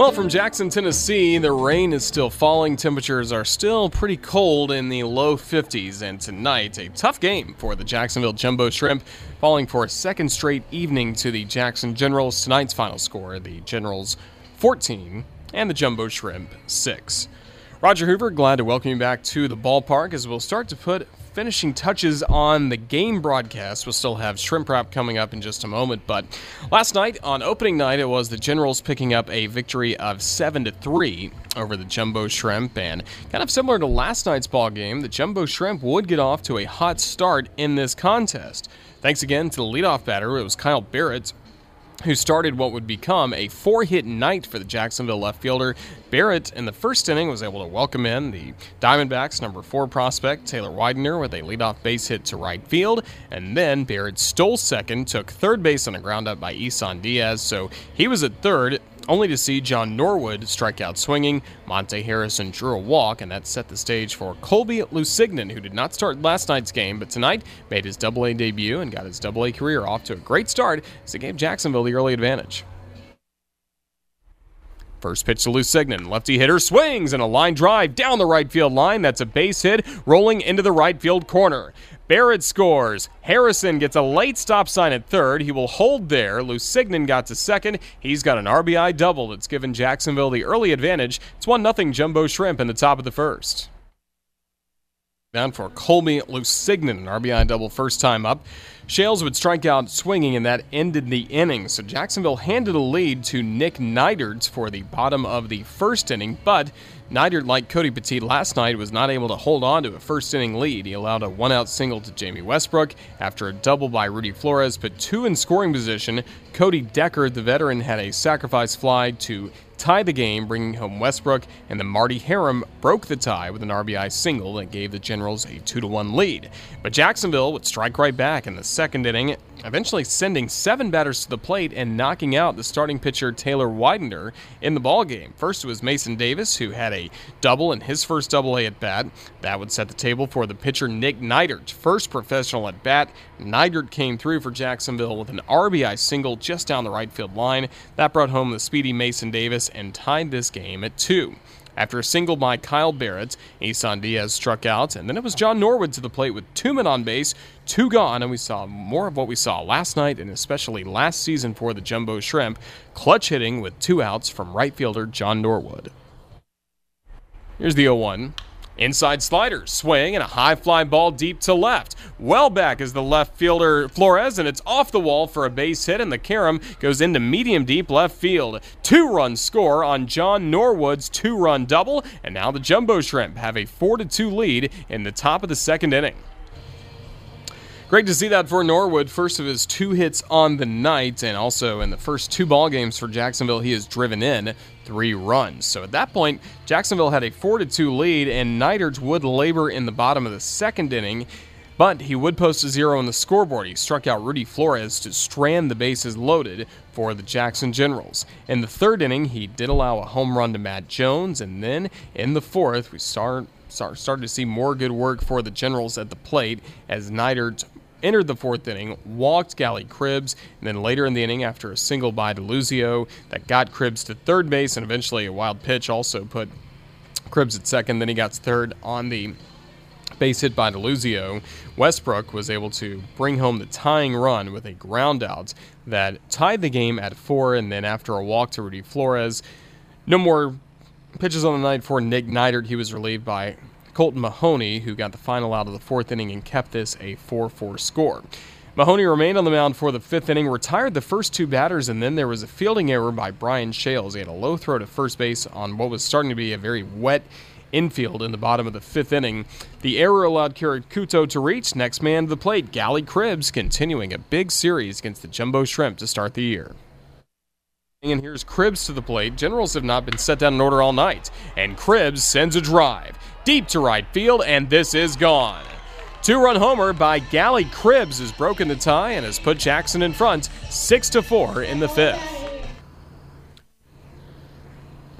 Well, from Jackson, Tennessee, the rain is still falling. Temperatures are still pretty cold in the low 50s. And tonight, a tough game for the Jacksonville Jumbo Shrimp, falling for a second straight evening to the Jackson Generals. Tonight's final score the Generals 14 and the Jumbo Shrimp 6. Roger Hoover, glad to welcome you back to the ballpark as we'll start to put finishing touches on the game broadcast. We'll still have shrimp wrap coming up in just a moment, but last night on opening night, it was the Generals picking up a victory of seven to three over the Jumbo Shrimp, and kind of similar to last night's ball game, the Jumbo Shrimp would get off to a hot start in this contest. Thanks again to the leadoff batter, it was Kyle Barrett who started what would become a four hit night for the Jacksonville left fielder. Barrett, in the first inning, was able to welcome in the Diamondbacks' number four prospect, Taylor Widener, with a leadoff base hit to right field. And then Barrett stole second, took third base on a groundout by Isan Diaz. So he was at third, only to see John Norwood strike out swinging. Monte Harrison drew a walk, and that set the stage for Colby Lusignan, who did not start last night's game, but tonight made his AA debut and got his AA career off to a great start as it gave Jacksonville the early advantage. First pitch to Lusignan. Lefty hitter swings and a line drive down the right field line. That's a base hit rolling into the right field corner. Barrett scores. Harrison gets a late stop sign at third. He will hold there. Lusignan got to second. He's got an RBI double that's given Jacksonville the early advantage. It's 1 0 Jumbo Shrimp in the top of the first. Down for Colby Lusignan, an RBI double first time up. Schales would strike out swinging, and that ended the inning. So Jacksonville handed a lead to Nick Neidert for the bottom of the first inning, but Neidert, like Cody Poteet last night, was not able to hold on to a first inning lead. He allowed a one out single to Jamie Westbrook after a double by Rudy Flores, but two in scoring position. Cody Decker, the veteran, had a sacrifice fly to tie the game, bringing home Westbrook, and then Marty Herum broke the tie with an RBI single that gave the Generals a 2 1 lead. But Jacksonville would strike right back in the second inning, eventually sending seven batters to the plate and knocking out the starting pitcher Taylor Widener in the ballgame. First was Mason Davis, who had a double in his first double A at bat. That would set the table for the pitcher Nick Neidert, first professional at bat. Neidert came through for Jacksonville with an RBI single just down the right field line. That brought home the speedy Mason Davis and tied this game at two. After a single by Kyle Barrett, Isan Diaz struck out, and then it was John Norwood to the plate with two men on base, two gone, and we saw more of what we saw last night and especially last season for the Jumbo Shrimp, clutch hitting with two outs from right fielder John Norwood. Here's the 0 1. Inside slider, swing, and a high fly ball deep to left. Well back is the left fielder Flores, and it's off the wall for a base hit, and the carom goes into medium deep left field. Two run score on John Norwood's two run double, and now the Jumbo Shrimp have a 4 2 lead in the top of the second inning. Great to see that for Norwood. First of his two hits on the night, and also in the first two ball games for Jacksonville, he has driven in three runs. So at that point, Jacksonville had a 4 2 lead, and Neidert would labor in the bottom of the second inning. But he would post a zero on the scoreboard. He struck out Rudy Flores to strand the bases loaded for the Jackson Generals. In the third inning, he did allow a home run to Matt Jones, and then in the fourth, we start, start started to see more good work for the Generals at the plate as Neidert entered the fourth inning, walked Galli Cribbs, and then later in the inning, after a single by DeLuzio that got Cribbs to third base, and eventually a wild pitch also put Cribbs at second. Then he got third on the base hit by DeLuzio. Westbrook was able to bring home the tying run with a ground out that tied the game at four, and then after a walk to Rudy Flores, no more pitches on the night for Nick Neidert. He was relieved by Kolton Mahoney, who got the final out of the fourth inning and kept this a 4 4 score. Mahoney remained on the mound for the fifth inning, retired the first two batters, and then there was a fielding error by Brian Schales. He had a low throw to first base on what was starting to be a very wet infield in the bottom of the fifth inning. The error allowed Kirakuto to reach. Next man to the plate, Galli Cribbs, continuing a big series against the Jumbo Shrimp to start the year. And here's Cribbs to the plate. Generals have not been set down in order all night. And Cribbs sends a drive deep to right field, and this is gone. Two run homer by Galli Cribbs has broken the tie and has put Jackson in front 6 to 4 in the fifth.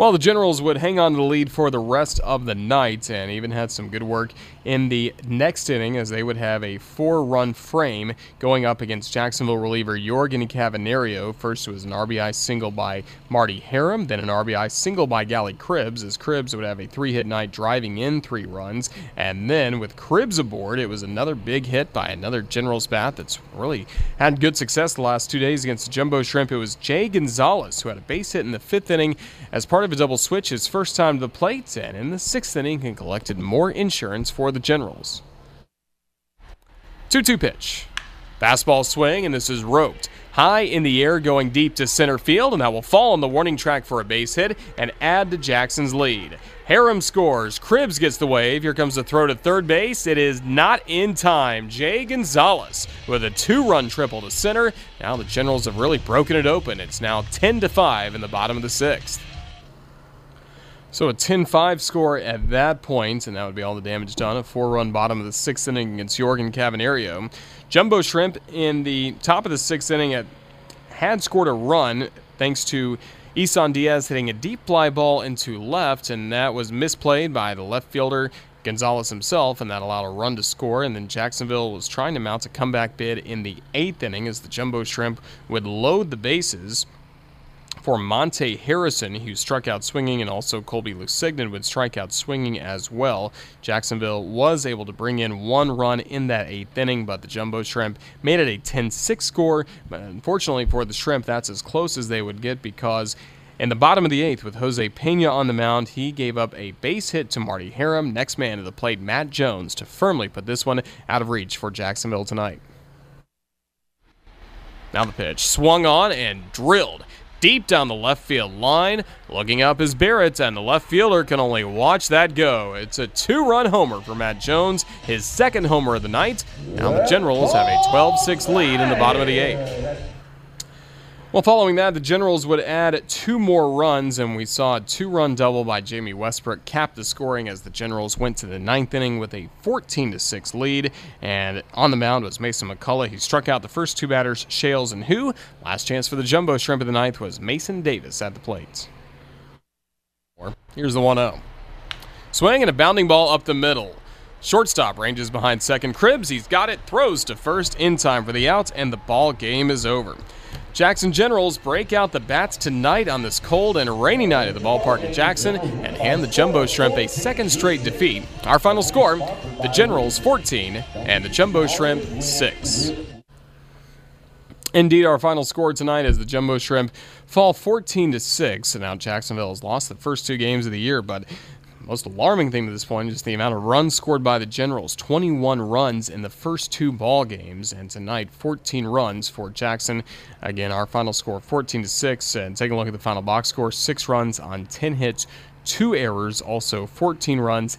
While the Generals would hang on to the lead for the rest of the night and even had some good work in the next inning as they would have a four run frame going up against Jacksonville reliever Jorgan Cavanerio. First was an RBI single by Marty Herum, then an RBI single by Galli Cribbs, as Cribbs would have a three hit night driving in three runs. And then with Cribbs aboard, it was another big hit by another Generals bat that's really had good success the last two days against Jumbo Shrimp. It was Jay Gonzalez who had a base hit in the fifth inning as part of of a double switch his first time to the plate, and in the sixth inning, he collected more insurance for the Generals. 2 2 pitch. Fastball swing, and this is roped. High in the air, going deep to center field, and that will fall on the warning track for a base hit and add to Jackson's lead. Herum scores. Cribbs gets the wave. Here comes the throw to third base. It is not in time. Jay Gonzalez with a two run triple to center. Now the Generals have really broken it open. It's now 10 to 5 in the bottom of the sixth. So a 10-5 score at that point, and that would be all the damage done. A four-run bottom of the sixth inning against Jorgan Cavanerio. Jumbo Shrimp in the top of the sixth inning had, had scored a run thanks to Isan Diaz hitting a deep fly ball into left, and that was misplayed by the left fielder Gonzalez himself, and that allowed a run to score. And then Jacksonville was trying to mount a comeback bid in the eighth inning as the Jumbo Shrimp would load the bases for Monte Harrison, who struck out swinging, and also Colby Lusignan would strike out swinging as well. Jacksonville was able to bring in one run in that eighth inning, but the Jumbo Shrimp made it a 10 6 score. But unfortunately for the Shrimp, that's as close as they would get because. In the bottom of the eighth, with Jose Pena on the mound, he gave up a base hit to Marty Herum. Next man to the plate, Matt Jones, to firmly put this one out of reach for Jacksonville tonight. Now the pitch swung on and drilled deep down the left field line. Looking up is Barrett, and the left fielder can only watch that go. It's a two run homer for Matt Jones, his second homer of the night. Now the Generals have a 12 6 lead in the bottom of the eighth. Well, following that, the Generals would add two more runs, and we saw a two run double by Jamie Westbrook cap the scoring as the Generals went to the ninth inning with a 14 6 lead. And on the mound was Mason McCullough. He struck out the first two batters, Schales and Hoo. Last chance for the Jumbo Shrimp of the ninth was Mason Davis at the plate. Here's the 1 0. Swing and a bounding ball up the middle. Shortstop ranges behind second. Cribbs, he's got it, throws to first in time for the out, and the ball game is over. Jackson Generals break out the bats tonight on this cold and rainy night at the ballpark at Jackson and hand the Jumbo Shrimp a second straight defeat. Our final score the Generals 14 and the Jumbo Shrimp 6. Indeed, our final score tonight is the Jumbo Shrimp fall 14 to 6. And now Jacksonville has lost the first two games of the year, but most alarming thing to this point is the amount of runs scored by the Generals 21 runs in the first two ball games, and tonight 14 runs for Jackson. Again, our final score 14 to 6. And taking a look at the final box score, six runs on 10 hits, two errors, also 14 runs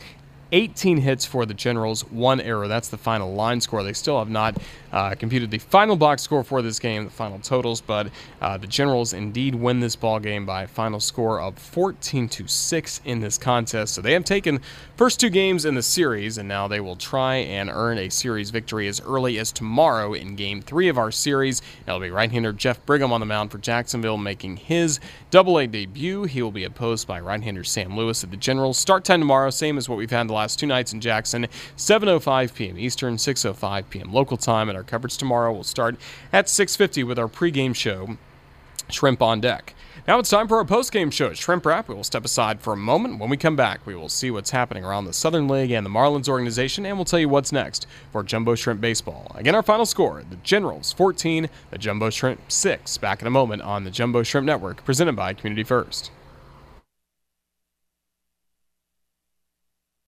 18 hits for the Generals, one error. That's the final line score. They still have not uh, computed the final box score for this game, the final totals, but uh, the Generals indeed win this ball game by a final score of 14 to 6 in this contest. So they have taken first two games in the series, and now they will try and earn a series victory as early as tomorrow in Game Three of our series. It'll be right-hander Jeff Brigham on the mound for Jacksonville, making his Double-A debut. He will be opposed by right-hander Sam Lewis of the Generals. Start time tomorrow, same as what we've had the last two nights in Jackson, 7:05 p.m. Eastern, 6:05 p.m. local time. And our coverage tomorrow will start at 6:50 with our pregame show, Shrimp on Deck. Now it's time for our postgame show, Shrimp Wrap. We will step aside for a moment. When we come back, we will see what's happening around the Southern League and the Marlins organization, and we'll tell you what's next for Jumbo Shrimp Baseball. Again, our final score the Generals 14, the Jumbo Shrimp 6. Back in a moment on the Jumbo Shrimp Network, presented by Community First.